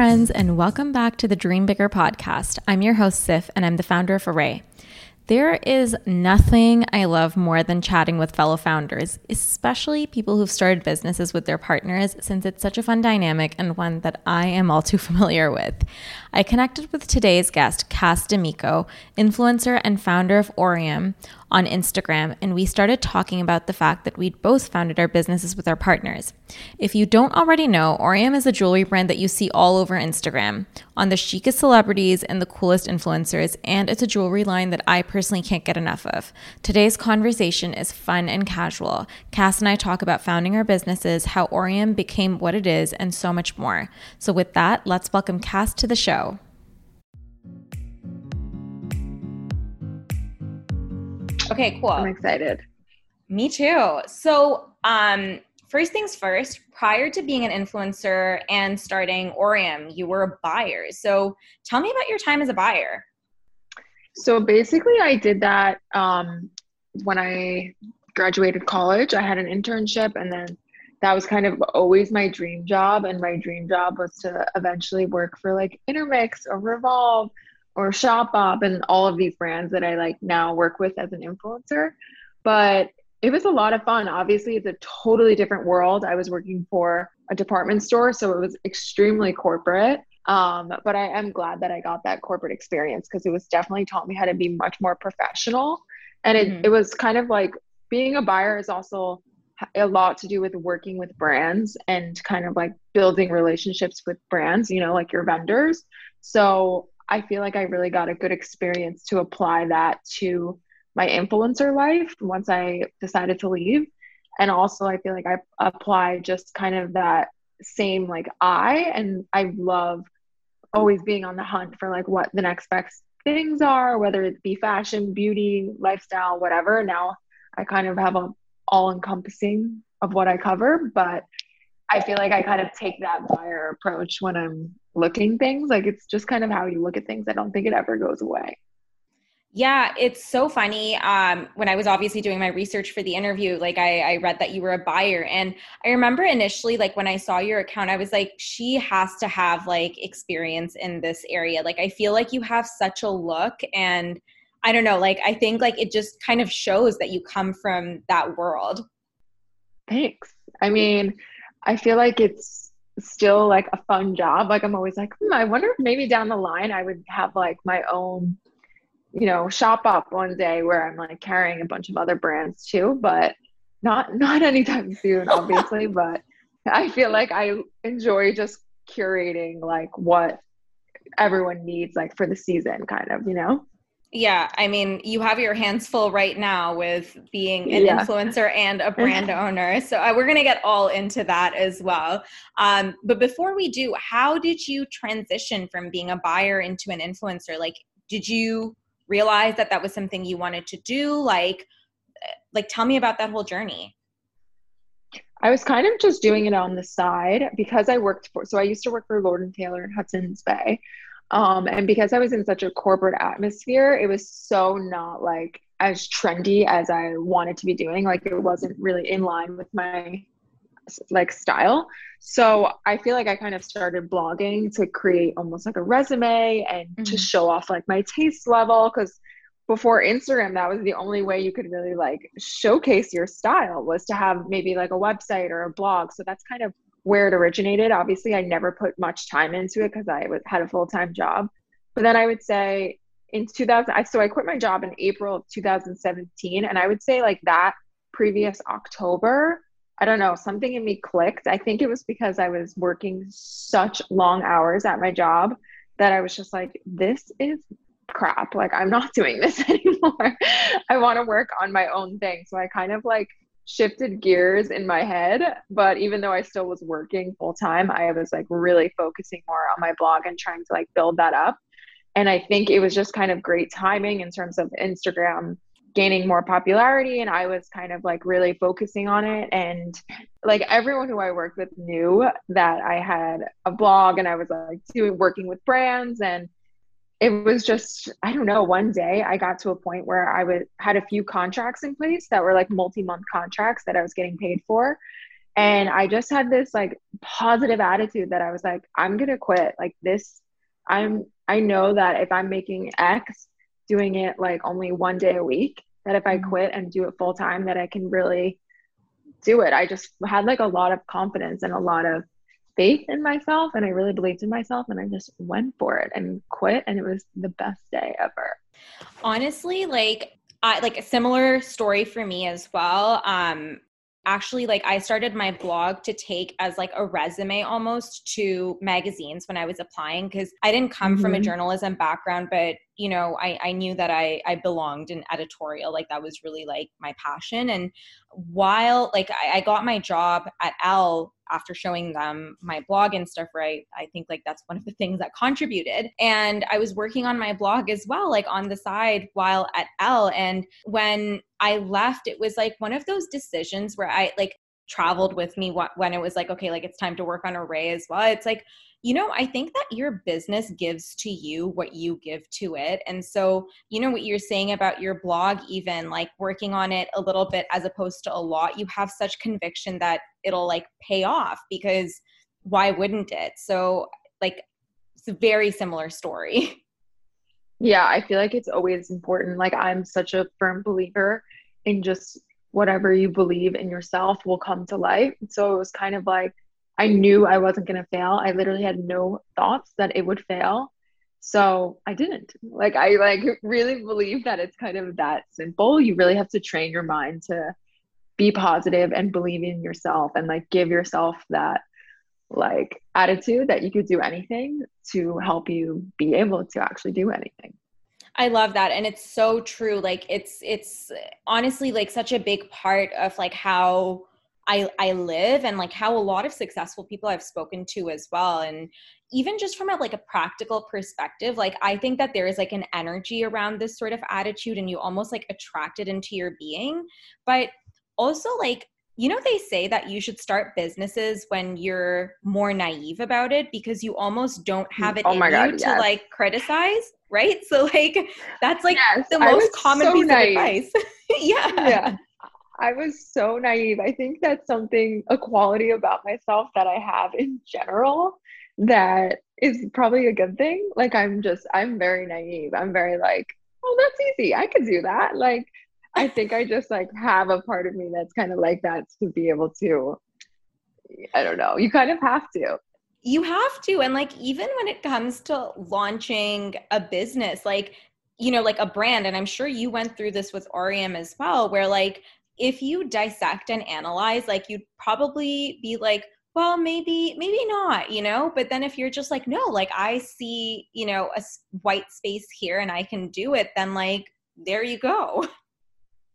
Friends, and welcome back to the Dream Bigger podcast. I'm your host, Siff, and I'm the founder of Arrae. There is nothing I love more than chatting with fellow founders, especially people who've started businesses with their partners, since it's such a fun dynamic and one that I am all too familiar with. I connected with today's guest, Cass Dimicco, influencer and founder of Aureum, on Instagram, and we started talking about the fact that we'd both founded our businesses with our partners. If you don't already know, Aureum is a jewelry brand that you see all over Instagram, on the chicest celebrities and the coolest influencers, and it's a jewelry line that I personally can't get enough of. Today's conversation is fun and casual. Cass and I talk about founding our businesses, how Aureum became what it is, and so much more. So, with that, let's welcome Cass to the show. Okay, cool. I'm excited. Me too. So, um, first things first, prior to being an influencer and starting Aureum, you were a buyer. So, tell me about your time as a buyer. So, basically, I did that um, when I graduated college. I had an internship, and then that was kind of always my dream job. And my dream job was to eventually work for like Intermix or Revolve or Shopbop and all of these brands that I like now work with as an influencer. But it was a lot of fun. Obviously, it's a totally different world. I was working for a department store, so it was extremely corporate. Um, but I am glad that I got that corporate experience because it was definitely taught me how to be much more professional. And it, mm-hmm. it was kind of like being a buyer is also a lot to do with working with brands and kind of like building relationships with brands, you know, like your vendors. So I feel like I really got a good experience to apply that to my influencer life once I decided to leave. And also, I feel like I apply just kind of that same like eye, and I love always being on the hunt for like what the next best things are, whether it be fashion, beauty, lifestyle, whatever. Now I kind of have a all encompassing of what I cover, but I feel like I kind of take that buyer approach when I'm looking things. Like it's just kind of how you look at things. I don't think it ever goes away. Yeah, it's so funny. Um, when I was obviously doing my research for the interview, like I, I read that you were a buyer, and I remember initially, like when I saw your account, I was like, she has to have like experience in this area. Like I feel like you have such a look, and I don't know, like I think like it just kind of shows that you come from that world. Thanks. I mean, I feel like it's still like a fun job. Like I'm always like, hmm, I wonder if maybe down the line I would have like my own, you know, shop up one day where I'm like carrying a bunch of other brands too, but not not anytime soon, obviously. but I feel like I enjoy just curating like what everyone needs like for the season kind of, you know? Yeah, I mean, you have your hands full right now with being an yeah. influencer and a brand owner. So uh, we're going to get all into that as well. Um, but before we do, how did you transition from being a buyer into an influencer? Like, did you realize that that was something you wanted to do? Like, uh, like tell me about that whole journey. I was kind of just doing it on the side because I worked for. So I used to work for Lord and Taylor in Hudson's Bay. Um, and because I was in such a corporate atmosphere, it was so not like as trendy as I wanted to be doing. Like it wasn't really in line with my like style. So I feel like I kind of started blogging to create almost like a resume and mm-hmm. to show off like my taste level because before Instagram, that was the only way you could really like showcase your style was to have maybe like a website or a blog. So that's kind of where it originated. Obviously, I never put much time into it because I was, had a full time job. But then I would say in 2000, I, so I quit my job in April of 2017. And I would say like that previous October, I don't know, something in me clicked. I think it was because I was working such long hours at my job that I was just like, this is crap. Like, I'm not doing this anymore. I want to work on my own thing. So I kind of like shifted gears in my head. But even though I still was working full time, I was like really focusing more on my blog and trying to like build that up. And I think it was just kind of great timing in terms of Instagram gaining more popularity and I was kind of like really focusing on it and like everyone who I worked with knew that I had a blog and I was like doing working with brands and it was just I don't know one day I got to a point where I would had a few contracts in place that were like multi-month contracts that I was getting paid for. And I just had this like positive attitude that I was like I'm going to quit. Like this I'm I know that if I'm making X doing it like only one day a week that if i mm-hmm. quit and do it full time that i can really do it. I just had like a lot of confidence and a lot of faith in myself and i really believed in myself and i just went for it and quit and it was the best day ever honestly like I, like a similar story for me as well um actually like I started my blog to take as like a resume almost to magazines when I was applying because I didn't come mm-hmm. from a mm-hmm. journalism background, but you know, I, I knew that I, I belonged in editorial. Like that was really like my passion. And while like I, I got my job at Elle after showing them my blog and stuff, right? I think like that's one of the things that contributed. And I was working on my blog as well, like on the side while at Elle. And when I left, it was like one of those decisions where I like traveled with me when it was like, okay, like it's time to work on Arrae as well. It's like, you know, I think that your business gives to you what you give to it. And so, you know, what you're saying about your blog, even like working on it a little bit as opposed to a lot, you have such conviction that it'll like pay off because why wouldn't it? So, like, it's a very similar story. Yeah, I feel like it's always important. Like, I'm such a firm believer in just whatever you believe in yourself will come to life. So it was kind of like, I knew I wasn't going to fail. I literally had no thoughts that it would fail. So I didn't. Like I like really believe that it's kind of that simple. You really have to train your mind to be positive and believe in yourself and like give yourself that like attitude that you could do anything to help you be able to actually do anything. I love that and it's so true like it's it's honestly like such a big part of like how I, I live and like how a lot of successful people I've spoken to as well. And even just from a like a practical perspective, like I think that there is like an energy around this sort of attitude and you almost like attract it into your being. But also like you know they say that you should start businesses when you're more naive about it because you almost don't have it oh in God, you yes. to like criticize right so like that's like yes, the most common so piece naive. of advice yeah yeah I was so naive. I think that's something, a quality about myself that I have in general that is probably a good thing. Like, I'm just, I'm very naive. I'm very like, oh, that's easy. I could do that. Like, I think I just like have a part of me that's kind of like that to be able to, I don't know, you kind of have to. You have to. And like, even when it comes to launching a business, like, you know, like a brand, and I'm sure you went through this with Aureum as well, where like if you dissect and analyze, like you'd probably be like, well, maybe, maybe not, you know? But then if you're just like, no, like I see, you know, a white space here and I can do it, then like, there you go.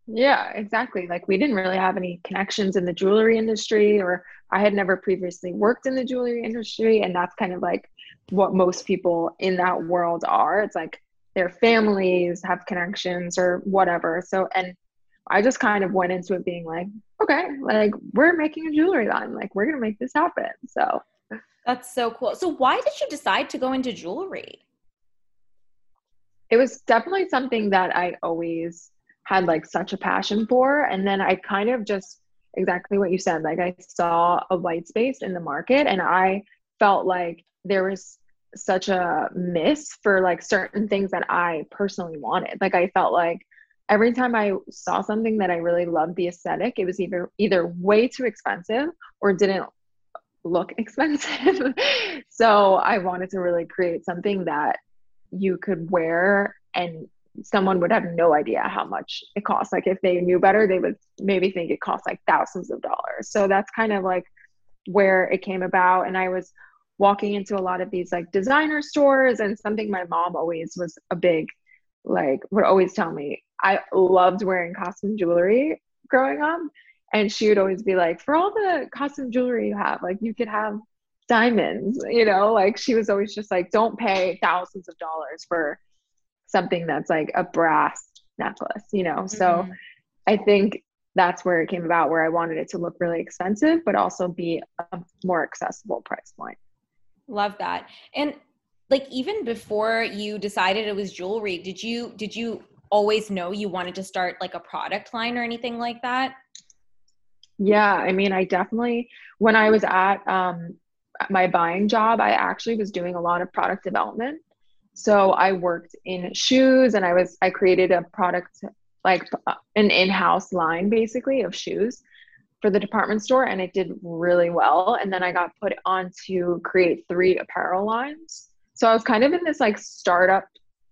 Yeah, exactly. Like we didn't really have any connections in the jewelry industry, or I had never previously worked in the jewelry industry. And that's kind of like what most people in that world are. It's like their families have connections or whatever. So, and I just kind of went into it being like, okay, like we're making a jewelry line, like we're gonna make this happen. So that's so cool. So why did you decide to go into jewelry? It was definitely something that I always had like such a passion for. And then I kind of just exactly what you said. Like I saw a white space in the market and I felt like there was such a miss for like certain things that I personally wanted. Like I felt like every time I saw something that I really loved the aesthetic, it was either either way too expensive or didn't look expensive. so I wanted to really create something that you could wear and someone would have no idea how much it costs. Like if they knew better, they would maybe think it costs like thousands of dollars. So that's kind of like where it came about. And I was walking into a lot of these like designer stores and something my mom always was a big like would always tell me I loved wearing costume jewelry growing up and she would always be like for all the costume jewelry you have like you could have diamonds you know like she was always just like don't pay thousands of dollars for something that's like a brass necklace you know mm-hmm. so i think that's where it came about where i wanted it to look really expensive but also be a more accessible price point Love that. And like even before you decided it was jewelry, did you did you always know you wanted to start like a product line or anything like that? Yeah, I mean, I definitely when I was at um my buying job, I actually was doing a lot of product development. So I worked in shoes and I was I created a product like an in-house line basically of shoes for the department store and it did really well. And then I got put on to create three apparel lines. So I was kind of in this like startup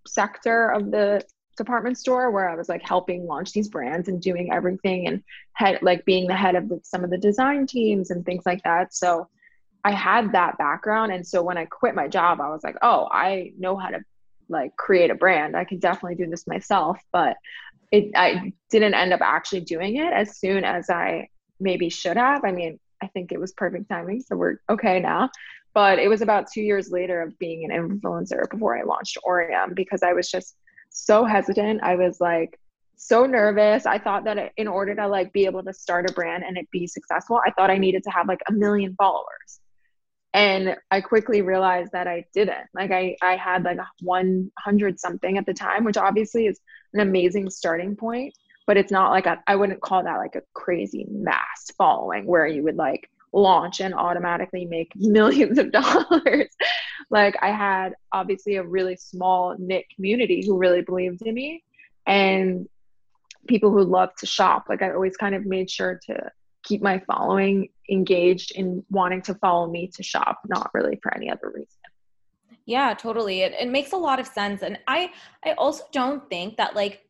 sector of the department store where I was like helping launch these brands and doing everything and head like being the head of the, some of the design teams and things like that. So I had that background. And so when I quit my job, I was like, oh, I know how to like create a brand. I can definitely do this myself. But it I didn't end up actually doing it as soon as I maybe should have. I mean, I think it was perfect timing, so we're okay now. But it was about two years later of being an influencer before I launched Aureum because I was just so hesitant. I was like so nervous. I thought that in order to like be able to start a brand and it be successful, I thought I needed to have like a million followers. And I quickly realized that I didn't. Like I I had like 100 something at the time, which obviously is an amazing starting point but it's not like a, I wouldn't call that like a crazy mass following where you would like launch and automatically make millions of dollars. like I had obviously a really small knit community who really believed in me and people who love to shop. Like I always kind of made sure to keep my following engaged in wanting to follow me to shop, not really for any other reason. Yeah, totally. It, it makes a lot of sense. And I I also don't think that like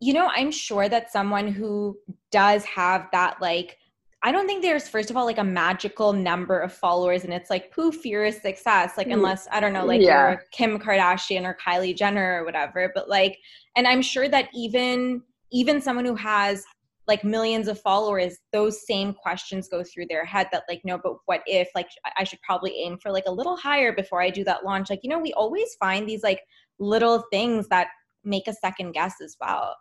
you know, I'm sure that someone who does have that, like, I don't think there's, first of all, like a magical number of followers and it's like poof, you're a success. Like, mm. unless, I don't know, like yeah. you're Kim Kardashian or Kylie Jenner or whatever. But like, and I'm sure that even, even someone who has like millions of followers, those same questions go through their head that like, no, but what if like I should probably aim for like a little higher before I do that launch? Like, you know, we always find these like little things that make a second guess as well.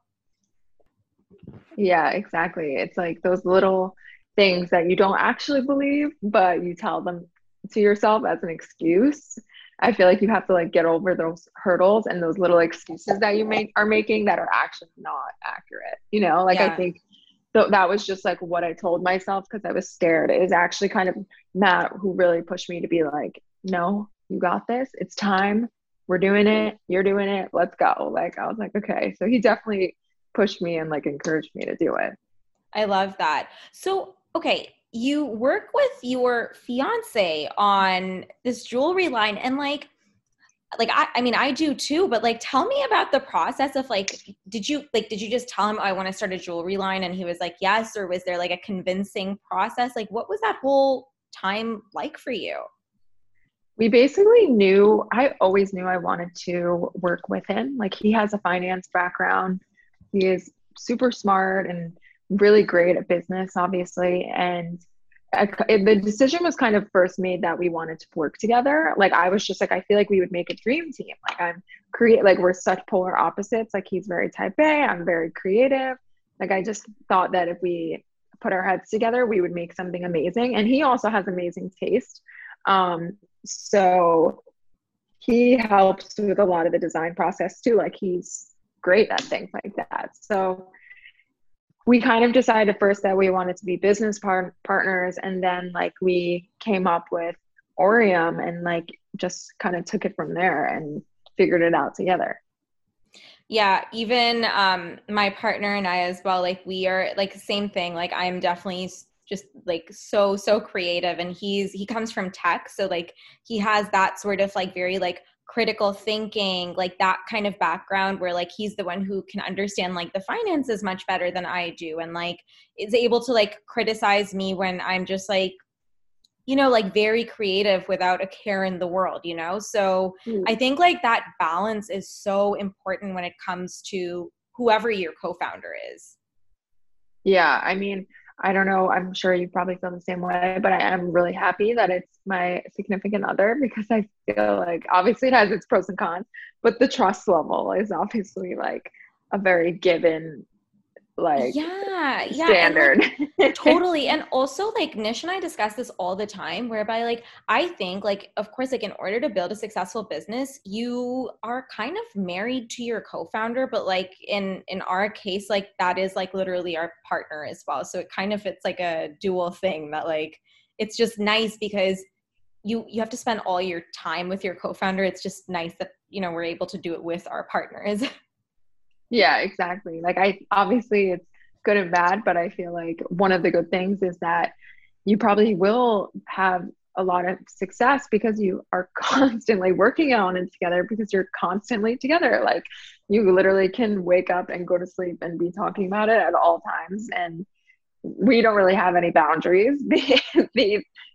Yeah, exactly. It's like those little things that you don't actually believe, but you tell them to yourself as an excuse. I feel like you have to like get over those hurdles and those little excuses that you make are making that are actually not accurate. You know, like yeah. I think th- that was just like what I told myself because I was scared. It was actually kind of Matt who really pushed me to be like, no, you got this. It's time. We're doing it. You're doing it. Let's go. Like I was like, okay. So he definitely pushed me and like encouraged me to do it. I love that. So, okay, you work with your fiance on this jewelry line and like like I, I mean i do too but like tell me about the process of like did you like did you just tell him oh, i want to start a jewelry line and he was like yes or was there like a convincing process? Like what was that whole time like for you? We basically knew i always knew i wanted to work with him. Like he has a finance background. He is super smart and really great at business, obviously. And I, the decision was kind of first made that we wanted to work together. Like I was just like, I feel like we would make a dream team. Like I'm create, like we're such polar opposites. Like he's very type A, I'm very creative. Like I just thought that if we put our heads together, we would make something amazing. And he also has amazing taste. Um, so he helps with a lot of the design process too. Like he's great at things like that. So we kind of decided first that we wanted to be business par- partners and then like we came up with Aureum and like just kind of took it from there and figured it out together. Yeah, even um my partner and I as well like we are like the same thing like I'm definitely just like so so creative and he's he comes from tech so like he has that sort of like very like critical thinking like that kind of background where like he's the one who can understand like the finances much better than I do and like is able to like criticize me when I'm just like you know like very creative without a care in the world you know so mm. i think like that balance is so important when it comes to whoever your co-founder is yeah i mean I don't know. I'm sure you probably feel the same way, but I am really happy that it's my significant other because I feel like obviously it has its pros and cons, but the trust level is obviously like a very given like yeah yeah standard like, totally and also like nish and i discuss this all the time whereby like i think like of course like in order to build a successful business you are kind of married to your co-founder but like in in our case like that is like literally our partner as well. So it kind of it's like a dual thing that like it's just nice because you you have to spend all your time with your co-founder. It's just nice that you know we're able to do it with our partners Yeah, exactly. Like I obviously it's good and bad, but I feel like one of the good things is that you probably will have a lot of success because you are constantly working on it together because you're constantly together. Like you literally can wake up and go to sleep and be talking about it at all times. And we don't really have any boundaries,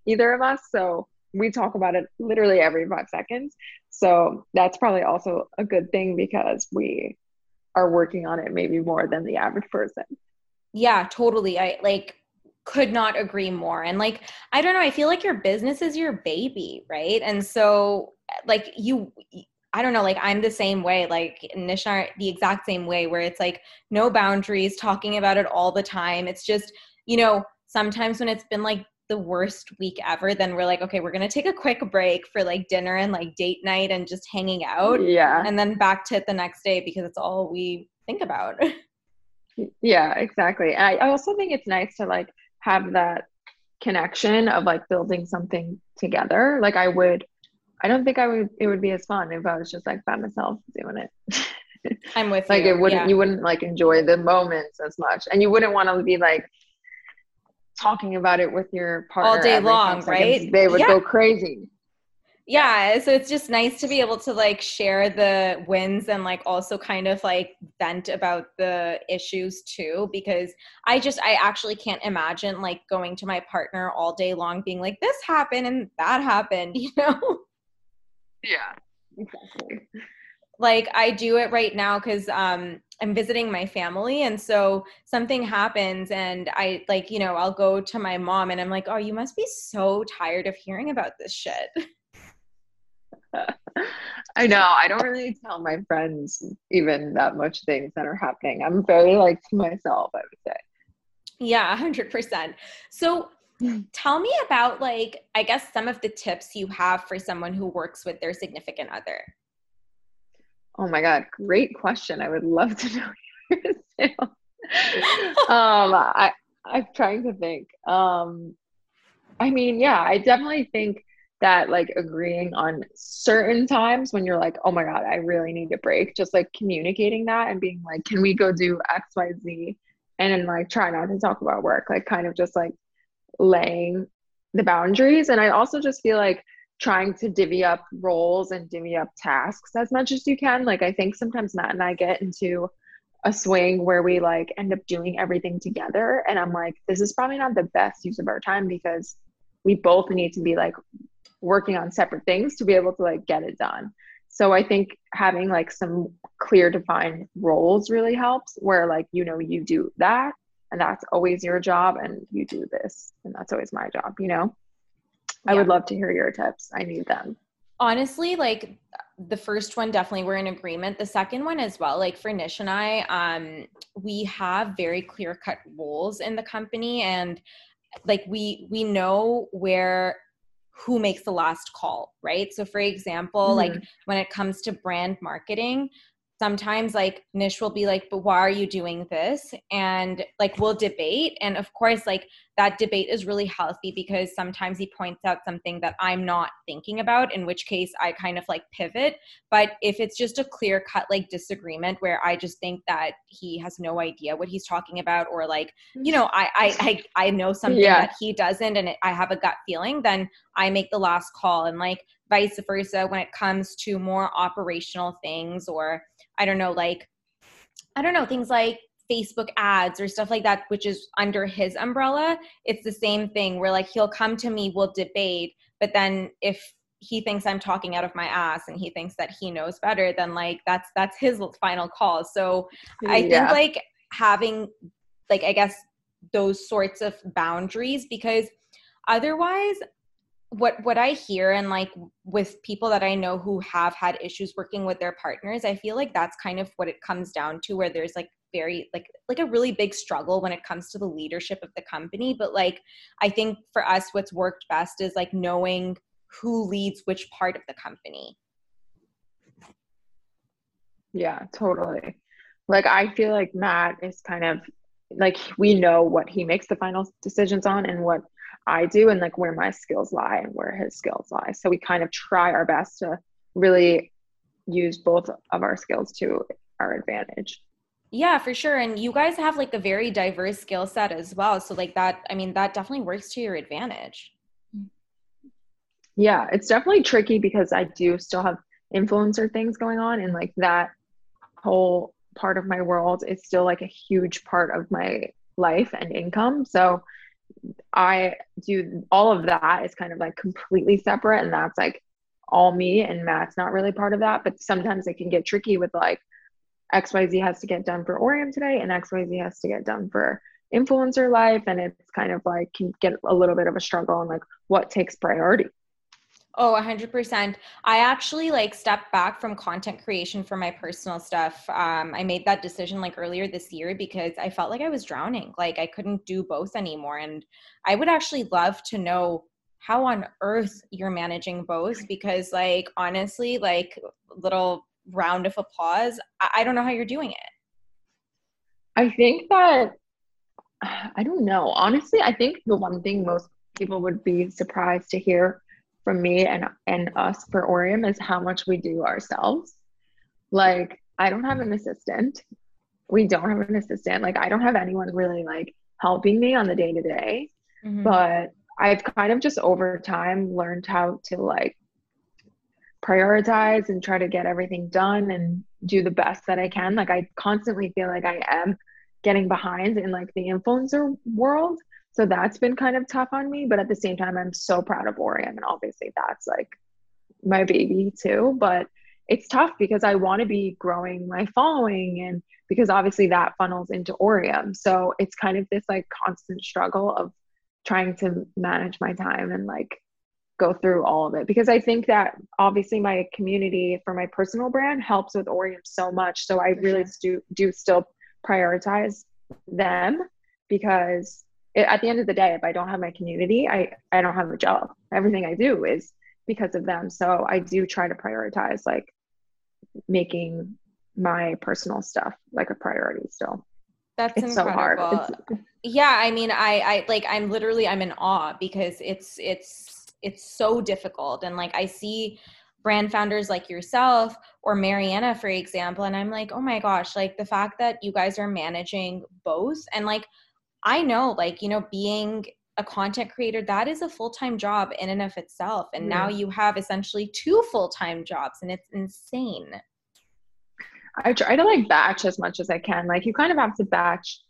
either of us. So we talk about it literally every five seconds. So that's probably also a good thing because we are working on it maybe more than the average person. Yeah, totally. I like could not agree more. And like, I don't know, I feel like your business is your baby, right? And so, like, you, I don't know, like, I'm the same way, like, Nishar, the exact same way, where it's like no boundaries, talking about it all the time. It's just, you know, sometimes when it's been like the worst week ever, then we're like, okay, we're gonna take a quick break for like dinner and like date night and just hanging out. Yeah. And then back to it the next day because it's all we think about. yeah, exactly. And I also think it's nice to like have that connection of like building something together. Like I would I don't think I would it would be as fun if I was just like by myself doing it. I'm with like you. it wouldn't yeah. you wouldn't like enjoy the moments as much. And you wouldn't want to be like talking about it with your partner all day long, right? They would yeah. go crazy. Yeah, so it's just nice to be able to like share the wins and like also kind of like vent about the issues too because I just I actually can't imagine like going to my partner all day long being like this happened and that happened, you know? Yeah. Exactly like I do it right now because um, I'm visiting my family, and so something happens, and I like you know I'll go to my mom, and I'm like, oh, you must be so tired of hearing about this shit. I know. I don't really tell my friends even that much things that are happening. I'm very like to myself, I would say. Yeah, 100%. So tell me about like I guess some of the tips you have for someone who works with their significant other. Oh my God, great question. I would love to know um, I, I'm trying to think. Um, I mean, yeah, I definitely think that like agreeing on certain times when you're like, oh my God, I really need a break, just like communicating that and being like, can we go do X, Y, Z? And then like try not to talk about work, like kind of just like laying the boundaries. And I also just feel like trying to divvy up roles and divvy up tasks as much as you can. Like I think sometimes Matt and I get into a swing where we like end up doing everything together and I'm like this is probably not the best use of our time because we both need to be like working on separate things to be able to like get it done. So I think having like some clear defined roles really helps where like you know you do that and that's always your job and you do this and that's always my job, you know? I would love to hear your tips. I need them. Honestly, like the first one definitely we're in agreement. The second one as well, like for Nish and I, um, we have very clear cut roles in the company and like we we know where who makes the last call, right? So for example, mm-hmm. like when it comes to brand marketing, sometimes like Nish will be like, but why are you doing this? And like we'll debate. And of course, like that debate is really healthy because sometimes he points out something that I'm not thinking about, in which case I kind of like pivot. But if it's just a clear cut like disagreement where I just think that he has no idea what he's talking about, or like, you know, I I I, I know something yeah. that he doesn't and it, I have a gut feeling, then I make the last call. And like vice versa when it comes to more operational things or I don't know, like, I don't know, things like Facebook ads or stuff like that, which is under his umbrella. It's the same thing where like he'll come to me, we'll debate, but then if he thinks I'm talking out of my ass and he thinks that he knows better, then like that's that's his final call. So I yeah. think like having like I guess those sorts of boundaries because otherwise what what i hear and like with people that i know who have had issues working with their partners i feel like that's kind of what it comes down to where there's like very like like a really big struggle when it comes to the leadership of the company. But like i think for us what's worked best is like knowing who leads which part of the company. Yeah totally. Like i feel like matt is kind of like we know what he makes the final decisions on and what I do and like where my skills lie and where his skills lie. So we kind of try our best to really use both of our skills to our advantage. Yeah, for sure. And you guys have like a very diverse skill set as well. So like that, I mean, that definitely works to your advantage. Yeah, it's definitely tricky because I do still have influencer things going on and like that whole part of my world is still like a huge part of my life and income. So I do all of that is kind of like completely separate and that's like all me and Matt's not really part of that. But sometimes it can get tricky with like XYZ has to get done for Aureum today and XYZ has to get done for influencer life. And it's kind of like can get a little bit of a struggle on like what takes priority. Oh, 100%. I actually like stepped back from content creation for my personal stuff. Um, I made that decision like earlier this year because I felt like I was drowning. Like I couldn't do both anymore. And I would actually love to know how on earth you're managing both because, like, honestly, like, little round of applause. I, I don't know how you're doing it. I think that, I don't know. Honestly, I think the one thing most people would be surprised to hear from me and and us for Aureum is how much we do ourselves. Like I don't have an assistant. We don't have an assistant. Like I don't have anyone really like helping me on the day to day. But I've kind of just over time learned how to like prioritize and try to get everything done and do the best that I can. Like I constantly feel like I am getting behind in like the influencer world so that's been kind of tough on me. But at the same time, I'm so proud of Aureum. And obviously, that's like my baby too. But it's tough because I want to be growing my following and because obviously that funnels into Aureum. So it's kind of this like constant struggle of trying to manage my time and like go through all of it because I think that obviously my community for my personal brand helps with Aureum so much. So I really do do still prioritize them because it, at the end of the day, if I don't have my community, I, I don't have a job. Everything I do is because of them. So I do try to prioritize like making my personal stuff like a priority still. That's it's incredible. so hard. It's, yeah, I mean, I, I like, I'm literally, I'm in awe because it's, it's, it's so difficult. And like, I see brand founders like yourself or Mariana, for example, and I'm like, oh my gosh, like the fact that you guys are managing both and like I know, like, you know, being a content creator, that is a full time job in and of itself. And now you have essentially two full time jobs, and it's insane. I try to like batch as much as I can. Like, you kind of have to batch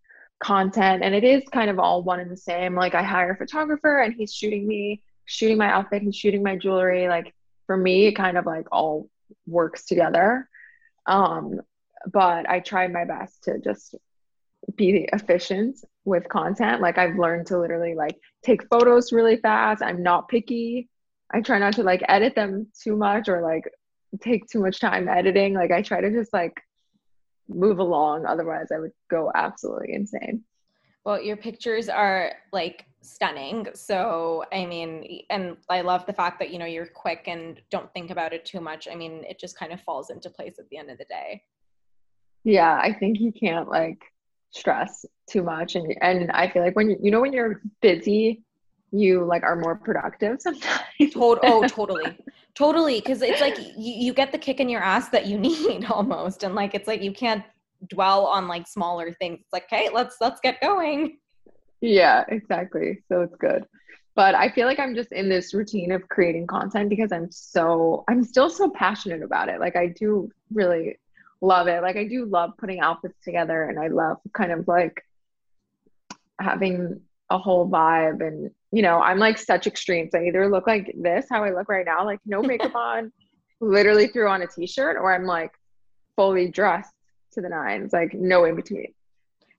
content, and it is kind of all one and the same. Like, I hire a photographer, and he's shooting me, shooting my outfit, he's shooting my jewelry. Like, for me, it kind of like all works together. Um, but I try my best to just be efficient with content. Like I've learned to literally like take photos really fast. I'm not picky. I try not to like edit them too much or like take too much time editing. Like I try to just like move along. Otherwise I would go absolutely insane. Well, your pictures are like stunning. So, I mean, and I love the fact that, you know, you're quick and don't think about it too much. I mean, it just kind of falls into place at the end of the day. Yeah, I think you can't like stress too much and and I feel like when you, you know when you're busy, you like are more productive sometimes. Tot- oh, totally. totally because it's like you, you get the kick in your ass that you need almost and like it's like you can't dwell on like smaller things. It's like, "Okay, let's let's get going." Yeah, exactly. So it's good. But I feel like I'm just in this routine of creating content because I'm so I'm still so passionate about it. Like I do really love it. Like I do love putting outfits together and I love kind of like having a whole vibe and you know, I'm like such extremes. I either look like this, how I look right now, like no makeup on, literally threw on a t-shirt, or I'm like fully dressed to the nines, like no in between.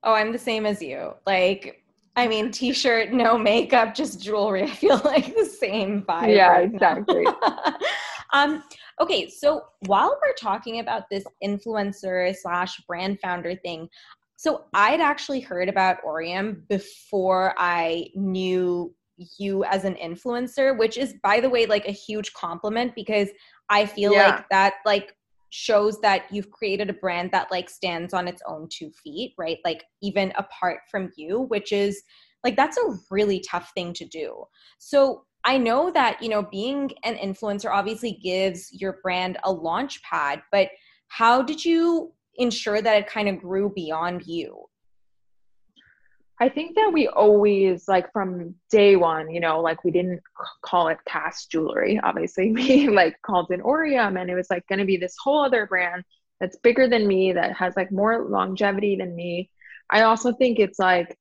Oh, I'm the same as you. Like I mean, t-shirt, no makeup, just jewelry. I feel like the same vibe. Yeah, right exactly. um, okay, so while we're talking about this influencer slash brand founder thing, so I'd actually heard about Aureum before I knew you as an influencer, which is by the way like a huge compliment because I feel yeah. like that like shows that you've created a brand that like stands on its own two feet, right? Like even apart from you, which is like that's a really tough thing to do. So I know that, you know, being an influencer obviously gives your brand a launch pad, but how did you ensure that it kind of grew beyond you? I think that we always like from day one, you know, like we didn't call it Cass jewelry. Obviously, we like called it Aureum, and it was like going to be this whole other brand that's bigger than me, that has like more longevity than me. I also think it's like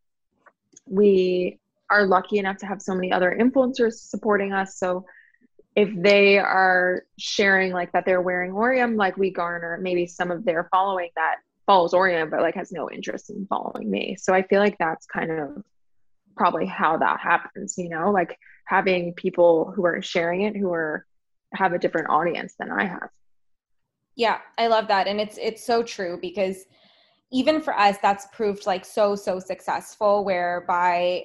we are lucky enough to have so many other influencers supporting us. So if they are sharing like that they're wearing Aureum, like we garner maybe some of their following that follows Aureum, but like has no interest in following me. So I feel like that's kind of probably how that happens, you know, like having people who are sharing it who are have a different audience than I have. Yeah, I love that. And it's it's so true because even for us that's proved like so so successful whereby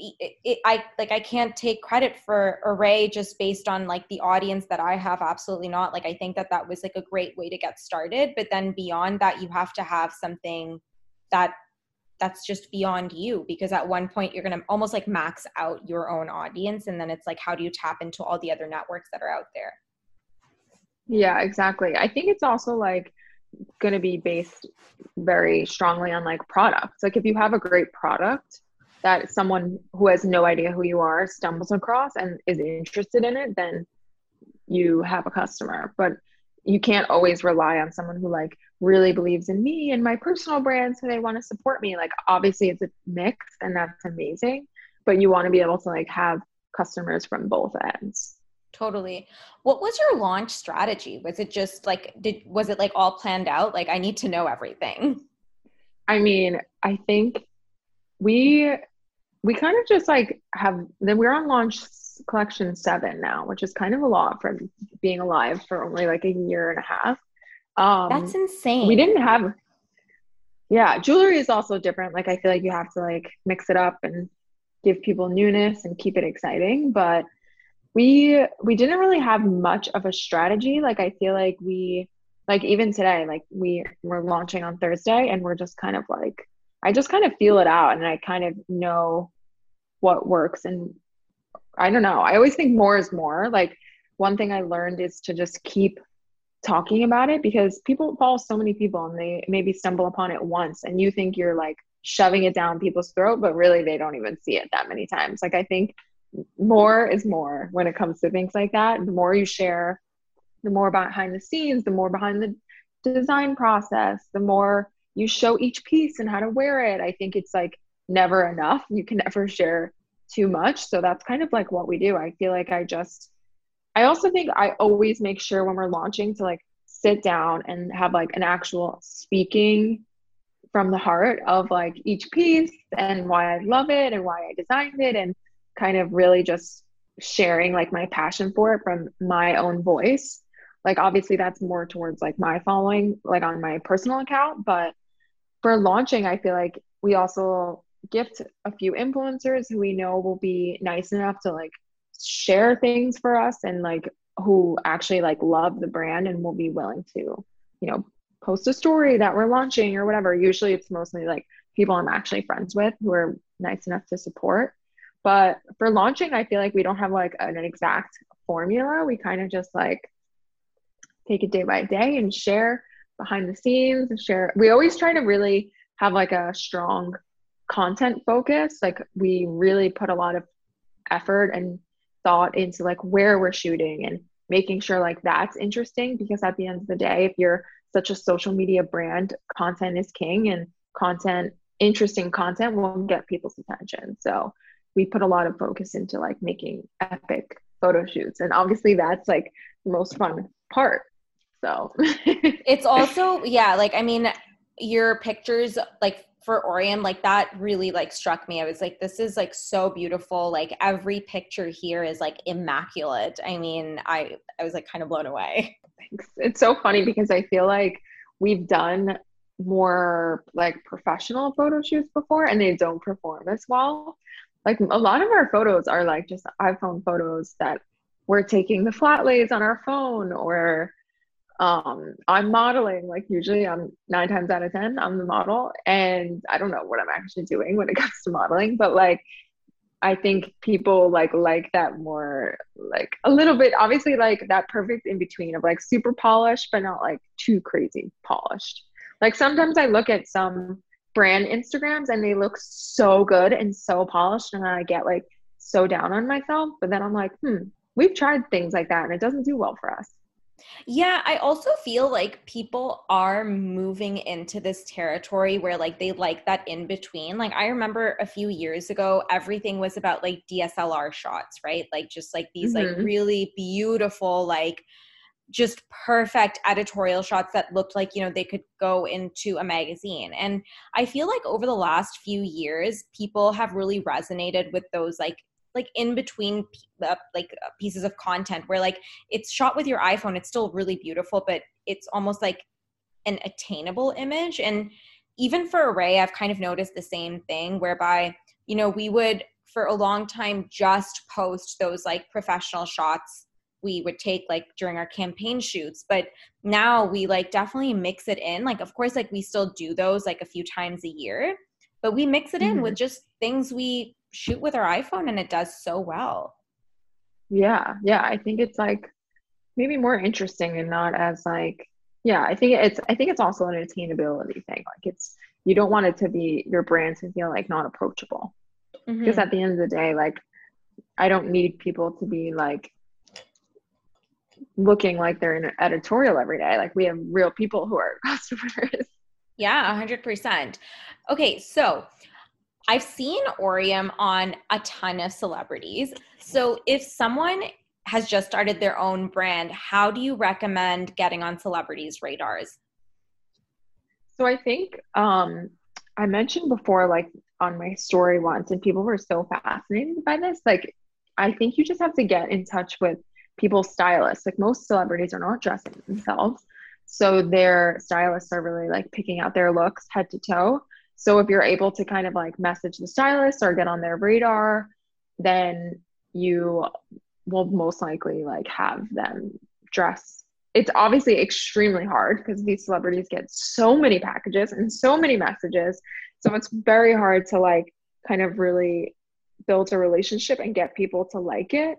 it, it, I like I can't take credit for Arrae just based on like the audience that I have. Absolutely not. Like I think that that was like a great way to get started. But then beyond that, you have to have something that that's just beyond you because at one point you're gonna almost like max out your own audience, and then it's like how do you tap into all the other networks that are out there? Yeah, exactly. I think it's also like going to be based very strongly on like products. Like if you have a great product that someone who has no idea who you are stumbles across and is interested in it, then you have a customer. But you can't always rely on someone who like really believes in me and my personal brand so they want to support me. Like obviously it's a mix and that's amazing but you want to be able to like have customers from both ends. Totally. What was your launch strategy? Was it just like did was it like all planned out? Like i need to know everything. I mean i think we we kind of just like have then we're on launch collection seven now, which is kind of a lot from being alive for only like a year and a half. Um, That's insane. We didn't have, yeah, jewelry is also different. Like I feel like you have to like mix it up and give people newness and keep it exciting, but we we didn't really have much of a strategy. Like I feel like we like even today, like we we're launching on Thursday and we're just kind of like I just kind of feel it out and I kind of know what works. And I don't know. I always think more is more. Like one thing I learned is to just keep talking about it because people follow so many people and they maybe stumble upon it once and you think you're like shoving it down people's throat, but really they don't even see it that many times. Like I think more is more when it comes to things like that. The more you share, the more behind the scenes, the more behind the design process, the more you show each piece and how to wear it. I think it's like never enough. You can never share too much. So that's kind of like what we do. I feel like I just, I also think I always make sure when we're launching to like sit down and have like an actual speaking from the heart of like each piece and why I love it and why I designed it and kind of really just sharing like my passion for it from my own voice. Like obviously that's more towards like my following like on my personal account, but for launching, I feel like we also gift a few influencers who we know will be nice enough to like share things for us and like who actually like love the brand and will be willing to, you know, post a story that we're launching or whatever. Usually it's mostly like people I'm actually friends with who are nice enough to support. But for launching, I feel like we don't have like an exact formula. We kind of just like take it day by day and share behind the scenes and share. We always try to really have like a strong content focus. Like we really put a lot of effort and thought into like where we're shooting and making sure like that's interesting because at the end of the day, if you're such a social media brand, content is king and content, interesting content will get people's attention. So we put a lot of focus into like making epic photo shoots. And obviously that's like the most fun part. So it's also, yeah, like I mean, your pictures like for Aureum, like that really like struck me. I was like, this is like so beautiful. Like every picture here is like immaculate. I mean, I I was like kind of blown away. Thanks. It's so funny because I feel like we've done more like professional photo shoots before and they don't perform as well. Like a lot of our photos are like just iPhone photos that we're taking the flat lays on our phone or um, I'm modeling. Like usually, I'm nine times out of ten, I'm the model, and I don't know what I'm actually doing when it comes to modeling. But like, I think people like like that more, like a little bit. Obviously, like that perfect in between of like super polished, but not like too crazy polished. Like sometimes I look at some brand Instagrams and they look so good and so polished, and I get like so down on myself. But then I'm like, hmm, we've tried things like that, and it doesn't do well for us. Yeah, I also feel like people are moving into this territory where like they like that in between. Like I remember a few years ago everything was about like DSLR shots, right? Like just like these mm-hmm. like really beautiful like just perfect editorial shots that looked like you know they could go into a magazine and i feel like over the last few years people have really resonated with those like like in between uh, like uh, pieces of content where like it's shot with your iphone it's still really beautiful but it's almost like an attainable image and even for Arrae i've kind of noticed the same thing whereby you know we would for a long time just post those like professional shots we would take like during our campaign shoots but now we like definitely mix it in like of course like we still do those like a few times a year but we mix it mm-hmm. in with just things we shoot with our iPhone and it does so well. Yeah, yeah. I think it's like maybe more interesting and not as like yeah, I think it's I think it's also an attainability thing. Like it's you don't want it to be your brand to feel like not approachable. Mm-hmm. Because at the end of the day, like I don't need people to be like looking like they're in an editorial every day. Like we have real people who are customers. Yeah, 100%. Okay, so I've seen Aureum on a ton of celebrities. So if someone has just started their own brand, how do you recommend getting on celebrities' radars? So I think um, I mentioned before, like on my story once, and people were so fascinated by this. Like, I think you just have to get in touch with people's stylists. Like, most celebrities are not dressing themselves. So their stylists are really like picking out their looks head to toe. So if you're able to kind of like message the stylist or get on their radar, then you will most likely like have them dress. It's obviously extremely hard because these celebrities get so many packages and so many messages. So it's very hard to like kind of really build a relationship and get people to like it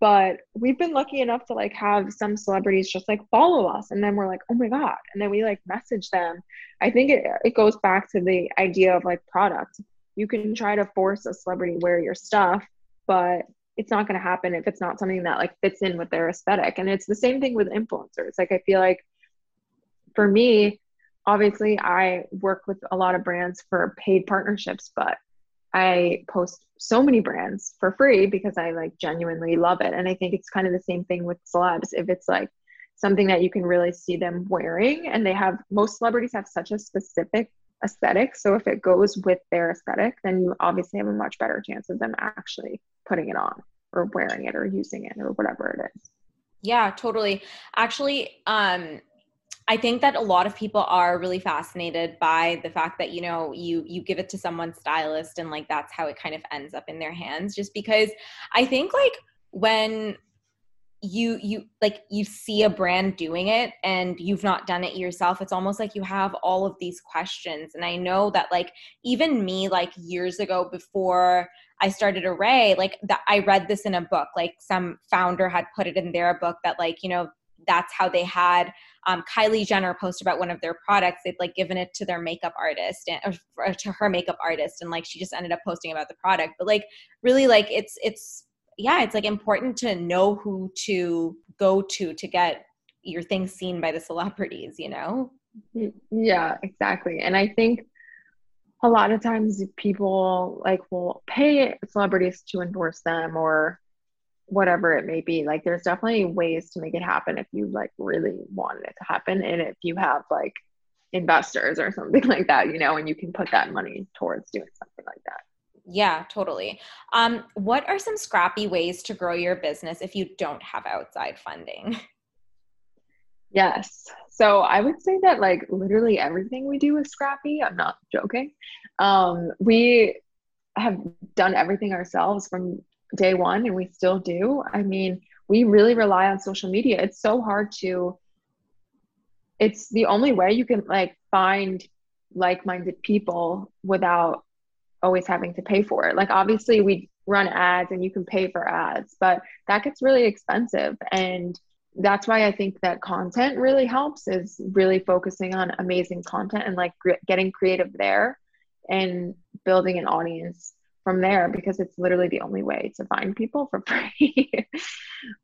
but we've been lucky enough to like have some celebrities just like follow us and then we're like oh my god and then we like message them. I think it, it goes back to the idea of like product. You can try to force a celebrity wear your stuff but it's not going to happen if it's not something that like fits in with their aesthetic and it's the same thing with influencers. Like i feel like for me obviously i work with a lot of brands for paid partnerships but I post so many brands for free because I like genuinely love it. And I think it's kind of the same thing with celebs. If it's like something that you can really see them wearing, and they have most celebrities have such a specific aesthetic. So if it goes with their aesthetic, then you obviously have a much better chance of them actually putting it on or wearing it or using it or whatever it is. Yeah, totally. Actually, um, I think that a lot of people are really fascinated by the fact that you know you you give it to someone's stylist and like that's how it kind of ends up in their hands just because I think like when you you like you see a brand doing it and you've not done it yourself it's almost like you have all of these questions. And i know that like even me like years ago before i started Arrae like i read this in a book like some founder had put it in their book that like you know that's how they had um, Kylie Jenner post about one of their products. They'd like given it to their makeup artist and or to her makeup artist, and like she just ended up posting about the product. But like really, like it's it's yeah, it's like important to know who to go to to get your thing seen by the celebrities, you know? Yeah, exactly. And I think a lot of times people like will pay celebrities to endorse them or whatever it may be. Like there's definitely ways to make it happen if you like really wanted it to happen and if you have like investors or something like that, you know, and you can put that money towards doing something like that. Yeah, totally. Um, what are some scrappy ways to grow your business if you don't have outside funding? Yes. So I would say that like literally everything we do is scrappy. I'm not joking. Um, we have done everything ourselves from day one and we still do. I mean, we really rely on social media. It's so hard to it's the only way you can like find like-minded people without always having to pay for it. Like obviously we run ads and you can pay for ads, but that gets really expensive and that's why I think that content really helps is really focusing on amazing content and like getting creative there and building an audience from there because it's literally the only way to find people for free.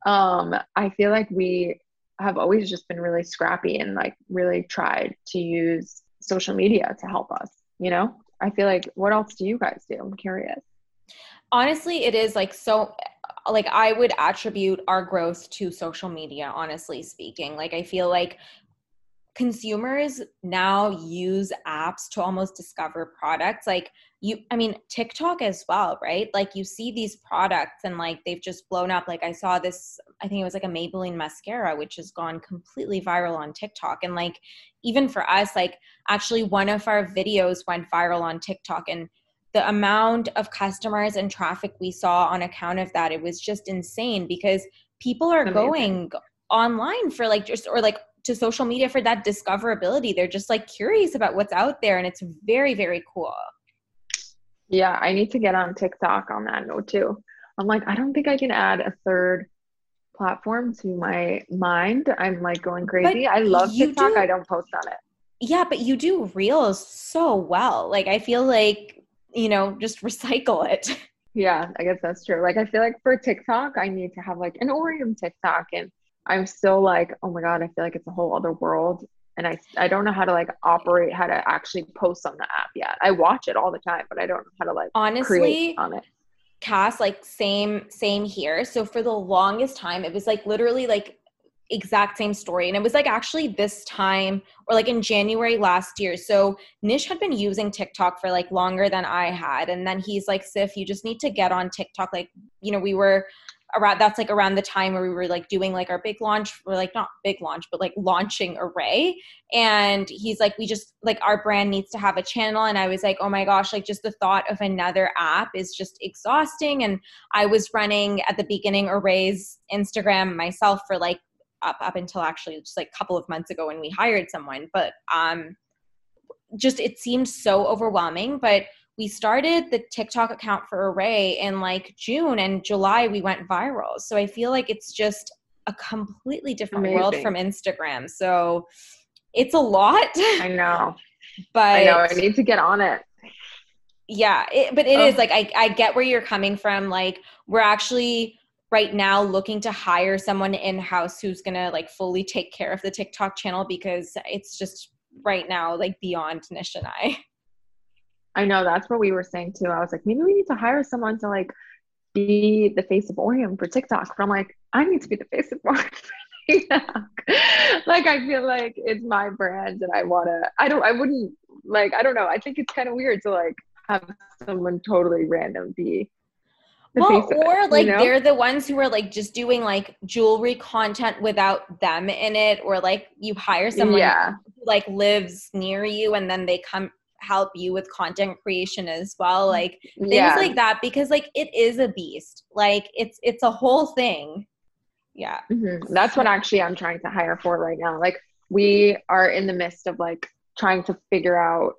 um, I feel like we have always just been really scrappy and like really tried to use social media to help us, you know? I feel like what else do you guys do? I'm curious. Honestly, it is like so like I would attribute our growth to social media, honestly speaking. Like I feel like consumers now use apps to almost discover products like you i mean tiktok as well right? Like you see these products and like they've just blown up. Like i saw this i think it was like a maybelline mascara which has gone completely viral on tiktok. And like even for us like actually one of our videos went viral on tiktok and the amount of customers and traffic we saw on account of that it was just insane because people are Amazing. going online for like just or like to social media for that discoverability. They're just like curious about what's out there and it's very very cool. Yeah i need to get on tiktok on that note too. I'm like i don't think i can add a third platform to my mind. I'm like going crazy. But i love tiktok. do, i don't post on it. Yeah but you do reels so well. Like i feel like you know, just recycle it. Yeah, I guess that's true. Like I feel like for TikTok, I need to have like an Aureum TikTok and I'm still like, oh my God, I feel like it's a whole other world. And I I don't know how to like operate, how to actually post on the app yet. I watch it all the time, but I don't know how to like honestly on it. Cass, like same, same here. So for the longest time, it was like literally like exact same story. And it was like actually this time or like in January last year. So Nish had been using TikTok for like longer than I had. And then he's like, Siff, you just need to get on TikTok. Like, you know, we were around that's like around the time where we were like doing like our big launch or like not big launch but like launching Arrae. And he's like we just like our brand needs to have a channel. And i was like oh my gosh like just the thought of another app is just exhausting. And i was running at the beginning Arrae's instagram myself for like up up until actually just like a couple of months ago when we hired someone. But um just it seemed so overwhelming. But we started the TikTok account for Arrae in like June and July we went viral. So I feel like it's just a completely different Amazing. world from Instagram. So it's a lot. I know. But I know I need to get on it. Yeah, it, but it oh. is like I I get where you're coming from like we're actually right now looking to hire someone in house who's going to like fully take care of the TikTok channel because it's just right now like beyond Nish and I. I know that's what we were saying too. I was like, maybe we need to hire someone to like be the face of Aureum for TikTok. But I'm like, I need to be the face of Aureum like I feel like it's my brand and I wanna I don't I wouldn't like I don't know. I think it's kind of weird to like have someone totally random be well or like you know? they're the ones who are like just doing like jewelry content without them in it or like you hire someone yeah. who like lives near you and then they come help you with content creation as well mm, like things yeah. like that because like it is a beast like it's it's a whole thing Yeah. Mm-hmm. That's what actually I'm trying to hire for right now. Like we are in the midst of like trying to figure out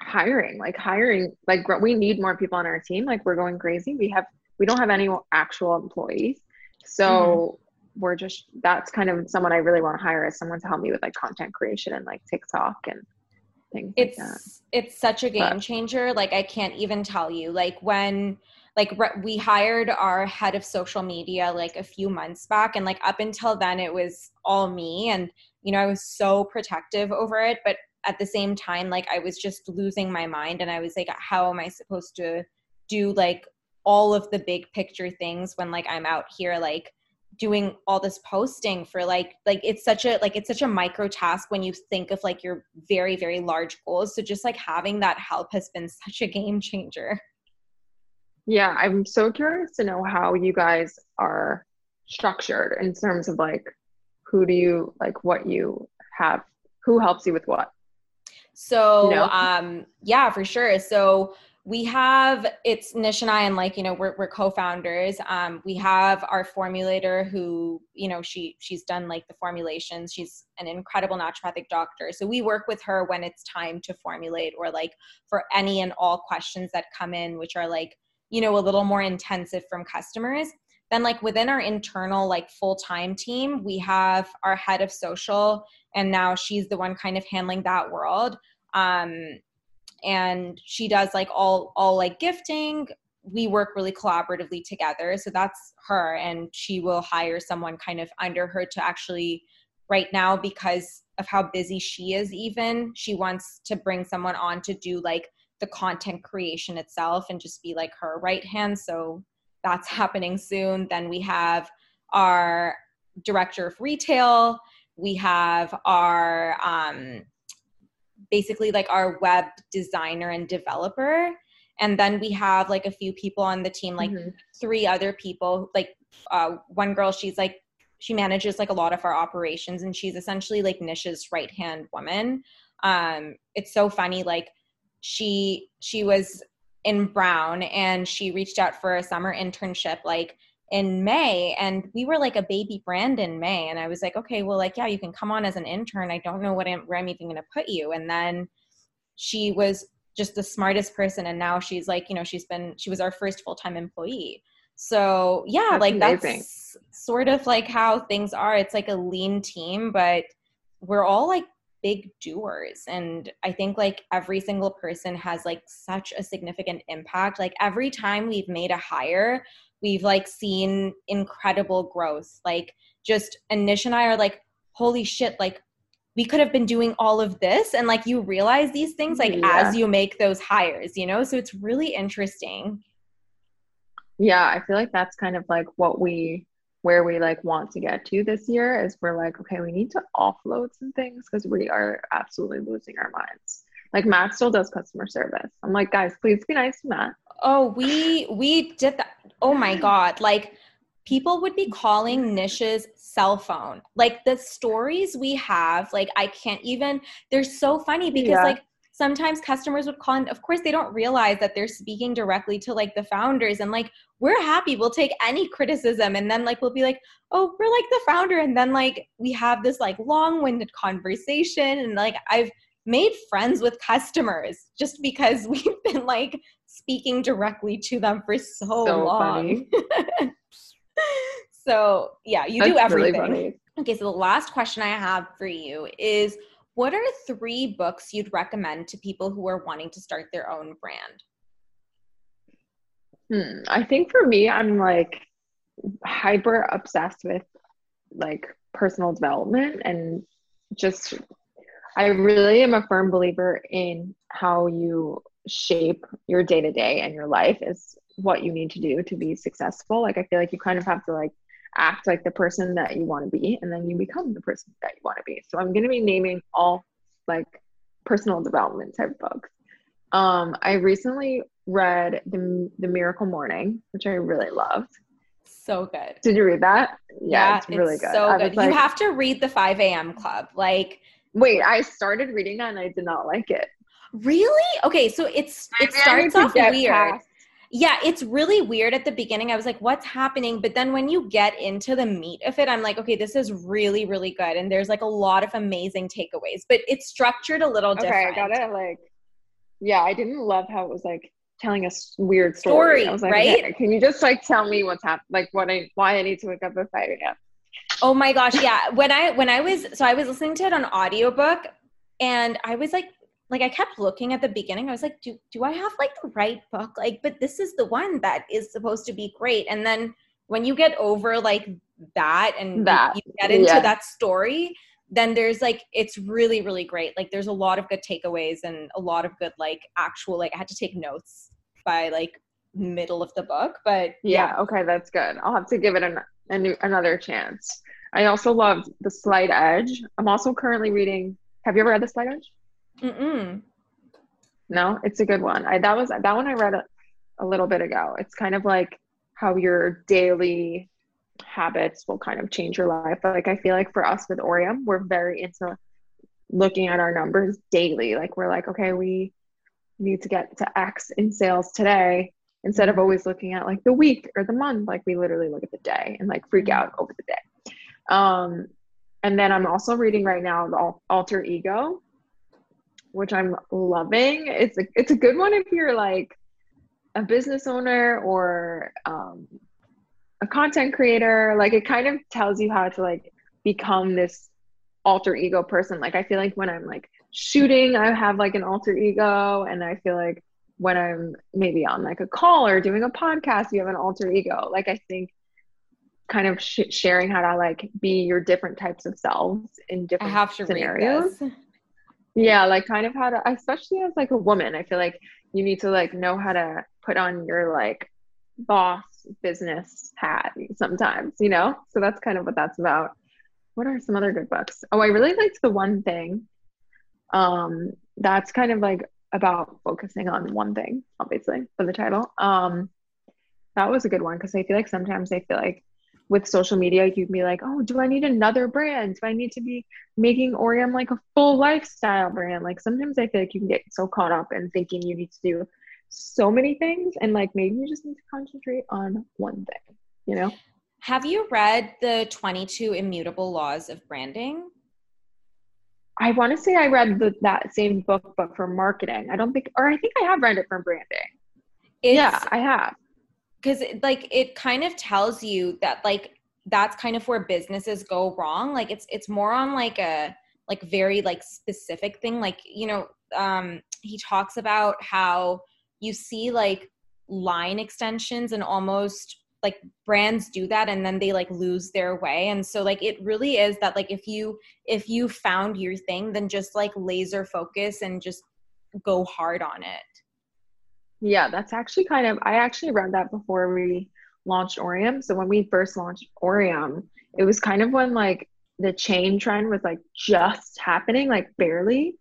hiring, like hiring, like we need more people on our team. Like we're going crazy. We have, we don't have any actual employees. So mm-hmm. we're just, that's kind of someone I really want to hire as someone to help me with like content creation and like TikTok and things it's, like it's such a game but, changer. Like I can't even tell you, like when, like re- we hired our head of social media like a few months back and like up until then it was all me and you know i was so protective over it but at the same time like i was just losing my mind and i was like how am i supposed to do like all of the big picture things when like i'm out here like doing all this posting for like like it's such a like it's such a micro task when you think of like your very very large goals. So just like having that help has been such a game changer. Yeah, I'm so curious to know how you guys are structured in terms of like who do you like what you have who helps you with what? So you know? um yeah for sure. So we have it's nish and i and like you know we're, we're co-founders. Um we have our formulator who you know she she's done like the formulations. She's an incredible naturopathic doctor. So we work with her when it's time to formulate or like for any and all questions that come in which are like you know a little more intensive from customers. Then like within our internal like full-time team we have our head of social and now she's the one kind of handling that world. Um and she does like all all like gifting we work really collaboratively together so that's her and she will hire someone kind of under her to actually right now because of how busy she is even she wants to bring someone on to do like the content creation itself and just be like her right hand. So that's happening soon. Then we have our director of retail. We have our um, basically like our web designer and developer. And then we have like a few people on the team, like mm-hmm. three other people. Like uh, one girl, she's like she manages like a lot of our operations, and she's essentially like nisha's right hand woman. Um, it's so funny, like she she was in Brown and she reached out for a summer internship like in May and we were like a baby brand in May and I was like okay well like yeah you can come on as an intern. I don't know what I'm, where I'm even going to put you. And then she was just the smartest person and now she's like you know she's been she was our first full-time employee. So yeah that's like amazing. that's sort of like how things are. It's like a lean team but we're all like big doers and i think like every single person has like such a significant impact. Like every time we've made a hire we've like seen incredible growth. Like just anish and i are like holy shit like we could have been doing all of this. And like you realize these things like yeah. as you make those hires you know? So it's really interesting. Yeah i feel like that's kind of like what we where we like want to get to this year is we're like okay we need to offload some things because we are absolutely losing our minds. Like matt still does customer service. I'm like guys please be nice to matt oh we we did that oh my god like people would be calling nish's cell phone. Like the stories we have like i can't even they're so funny because yeah. like sometimes customers would call and of course they don't realize that they're speaking directly to like the founders and like we're happy we'll take any criticism. And then like we'll be like oh we're like the founder. And then like we have this like long-winded conversation. And like i've made friends with customers just because we've been like speaking directly to them for so, so long so yeah you That's do everything really okay so the last question i have for you is what are three books you'd recommend to people who are wanting to start their own brand? Hmm. I think for me, I'm like hyper obsessed with like personal development and just I really am a firm believer in how you shape your day to day and your life is what you need to do to be successful. Like I feel like you kind of have to like act like the person that you want to be and then you become the person that you want to be. So i'm going to be naming all like personal development type books. Um i recently read the, the miracle morning which i really loved. So good. Did you read that? Yeah, yeah it's really good. so good. like, you have to read the 5 a.m club. Like wait i started reading that and i did not like it really okay so it's it starts off weird past yeah, it's really weird at the beginning. I was like, what's happening? But then when you get into the meat of it, I'm like, okay, this is really, really good. And there's like a lot of amazing takeaways, but it's structured a little different. Okay, I got it. Like, yeah, I didn't love how it was like telling a weird story. story I was like, right? Can you just like tell me what's happened? Like, what I, why I need to wake up at 5 a.m. Oh my gosh, yeah. When I, when I was, so I was listening to it on audiobook and I was like like I kept looking at the beginning. I was like, do do I have like the right book? Like, but this is the one that is supposed to be great. And then when you get over like that and that, you, get into yeah. that story, then there's like it's really really great. Like there's a lot of good takeaways and a lot of good like actual like I had to take notes by like middle of the book, but yeah, yeah. okay, that's good. I'll have to give it an, a new, another chance. I also loved The Slight Edge. I'm also currently reading. Have you ever read The Slight Edge? Mm-mm. No, it's a good one. I that was that one I read a, a little bit ago. It's kind of like how your daily habits will kind of change your life. Like I feel like for us with Aureum, we're very into looking at our numbers daily. Like we're like, okay, we need to get to X in sales today instead of always looking at like the week or the month. Like we literally look at the day and like freak mm-hmm. out over the day. Um, and then I'm also reading right now the Alter Ego which I'm loving. It's a it's a good one if you're like a business owner or um, a content creator. Like it kind of tells you how to like become this alter ego person. Like I feel like when I'm like shooting, I have like an alter ego, and I feel like when I'm maybe on like a call or doing a podcast, you have an alter ego. Like I think kind of sh- sharing how to like be your different types of selves in different scenarios. yeah like kind of how to especially as like a woman i feel like you need to like know how to put on your like boss business hat sometimes you know? So that's kind of what that's about. What are some other good books? Oh i really liked the one thing um that's kind of like about focusing on one thing obviously for the title. Um that was a good one because i feel like sometimes i feel like with social media, you'd be like, oh, do I need another brand? Do I need to be making Aureum like a full lifestyle brand? Like sometimes I feel like you can get so caught up in thinking you need to do so many things and like maybe you just need to concentrate on one thing, you know? Have you read the 22 immutable laws of branding? I want to say I read the, that same book, but for marketing. I don't think, or I think I have read it for branding. It's, yeah, I have because like it kind of tells you that like that's kind of where businesses go wrong. Like it's it's more on like a like very like specific thing. Like you know um he talks about how you see like line extensions and almost like brands do that and then they like lose their way. And so like it really is that like if you if you found your thing then just like laser focus and just go hard on it yeah, that's actually kind of, I actually read that before we launched Aureum. So when we first launched Aureum, it was kind of when like the chain trend was like just happening, like barely.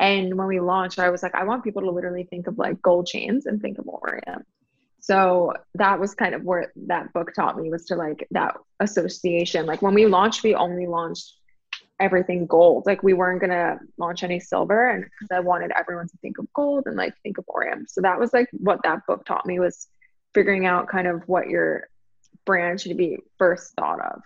And when we launched, I was like, I want people to literally think of like gold chains and think of Aureum. So that was kind of where that book taught me was to like that association. Like when we launched, we only launched everything gold. Like we weren't gonna launch any silver, and because I wanted everyone to think of gold and like think of Aureum. So that was like what that book taught me was figuring out kind of what your brand should be first thought of.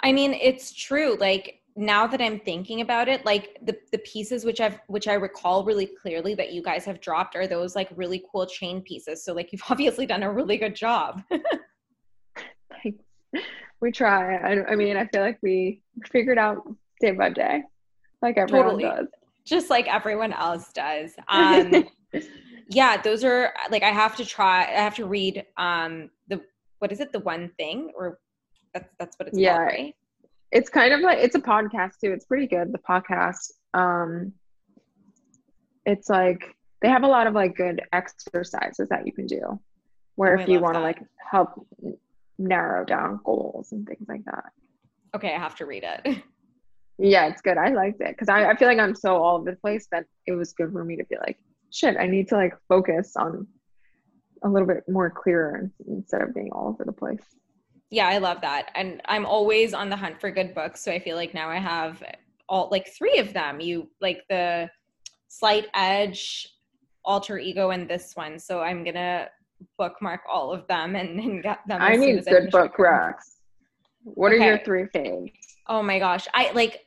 I mean, it's true. Like now that I'm thinking about it, like the the pieces which I've which I recall really clearly that you guys have dropped are those like really cool chain pieces. So like you've obviously done a really good job. we try. I, I mean, I feel like we figured out day by day, like everyone totally. does. Just like everyone else does. Um, yeah, those are like I have to try. I have to read um the what is it? The one thing or that's that's what it's yeah. called, right? It's kind of like it's a podcast too. It's pretty good. The podcast. Um, it's like they have a lot of like good exercises that you can do where oh, if you want to like help narrow down goals and things like that. Okay, I have to read it. Yeah, it's good. I liked it because I, I feel like I'm so all over the place that it was good for me to be like, shit, I need to like focus on a little bit more clearer instead of being all over the place. Yeah, I love that. And I'm always on the hunt for good books. So I feel like now I have all like three of them. You like the slight edge, alter ego, and this one. So I'm gonna bookmark all of them and, and get them. I need good book racks. What okay. are your three faves? Oh my gosh. I like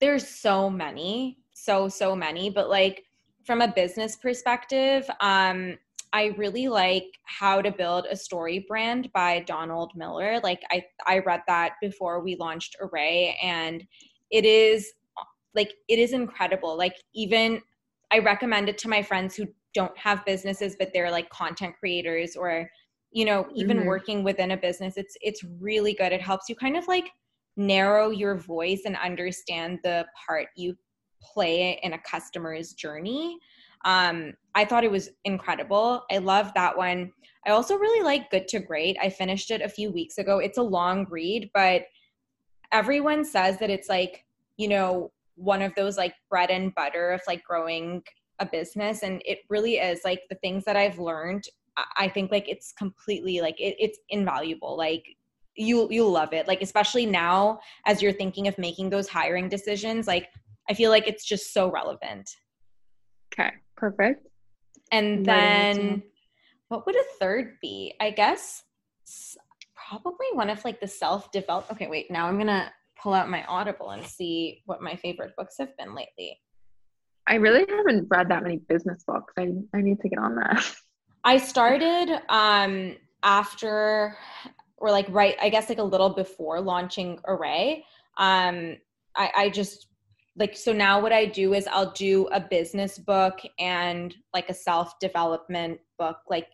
there's so many, so so many, but like from a business perspective, um I really like How to Build a Story Brand by Donald Miller. Like I I read that before we launched Arrae and it is like it is incredible. Like even I recommend it to my friends who don't have businesses but they're like content creators or you know even mm-hmm. working within a business it's it's really good it helps you kind of like narrow your voice and understand the part you play in a customer's journey um, I thought it was incredible. I love that one. I also really like Good to Great. I finished it a few weeks ago. It's a long read, but everyone says that it's like, you know, one of those like bread and butter of like growing a business. And it really is like the things that I've learned. I think like it's completely like it, it's invaluable. Like you you'll love it. Like especially now as you're thinking of making those hiring decisions, like I feel like it's just so relevant. Okay. Perfect. And then what would a third be? I guess probably one of like the self-developed. Okay, wait. Now I'm going to pull out my Audible and see what my favorite books have been lately. I really haven't read that many business books. I I need to get on that. I started um after or like right I guess like a little before launching Arrae. Um I I just like so now what i do is i'll do a business book and like a self development book like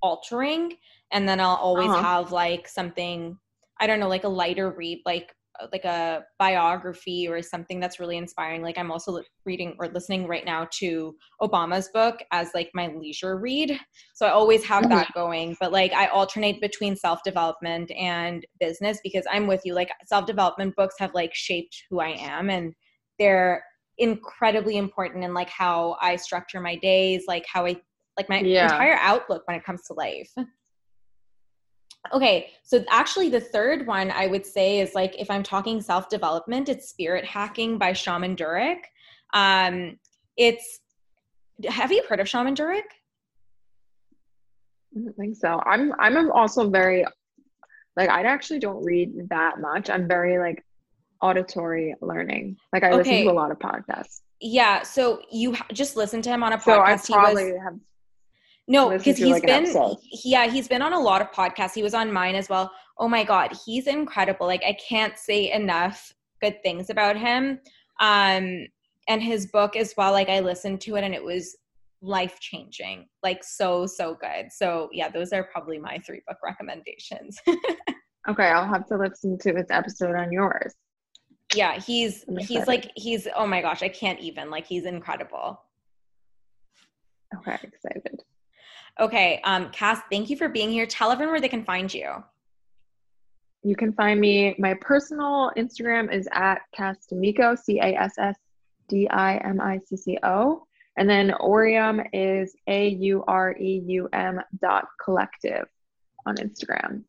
altering and then i'll always uh-huh. have like something i don't know like a lighter read like like a biography or something that's really inspiring like i'm also reading or listening right now to obama's book as like my leisure read so i always have that mm-hmm. going but like i alternate between self-development and business because i'm with you like self-development books have like shaped who i am and they're incredibly important in like how I structure my days, like how I like my yeah. entire outlook when it comes to life. Okay, so actually the third one I would say is like if I'm talking self-development, it's Spirit Hacking by Shaman Durek. Um it's have you heard of Shaman Durek? I don't think so. I'm I'm also very like I actually don't read that much. I'm very like auditory learning. Like I okay. listen to a lot of podcasts. Yeah, so you just listen to him on a podcast. So I probably was, have. No, because he's like been yeah he's been on a lot of podcasts. He was on mine as well. Oh my god, he's incredible. Like I can't say enough good things about him. Um, and his book as well. Like I listened to it and it was life changing. Like so so good. So yeah, those are probably my three book recommendations. okay, I'll have to listen to his episode on yours yeah he's he's like he's oh my gosh i can't even like he's incredible okay excited okay um cass thank you for being here tell everyone where they can find you you can find me my personal instagram is at cass Dimicco, c-a-s-s-d-i-m-i-c-c-o and then aureum is a-u-r-e-u-m dot collective on instagram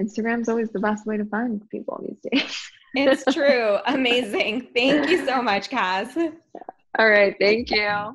instagram's always the best way to find people these days it's true. Amazing. Thank you so much, Cass. All right. Thank you.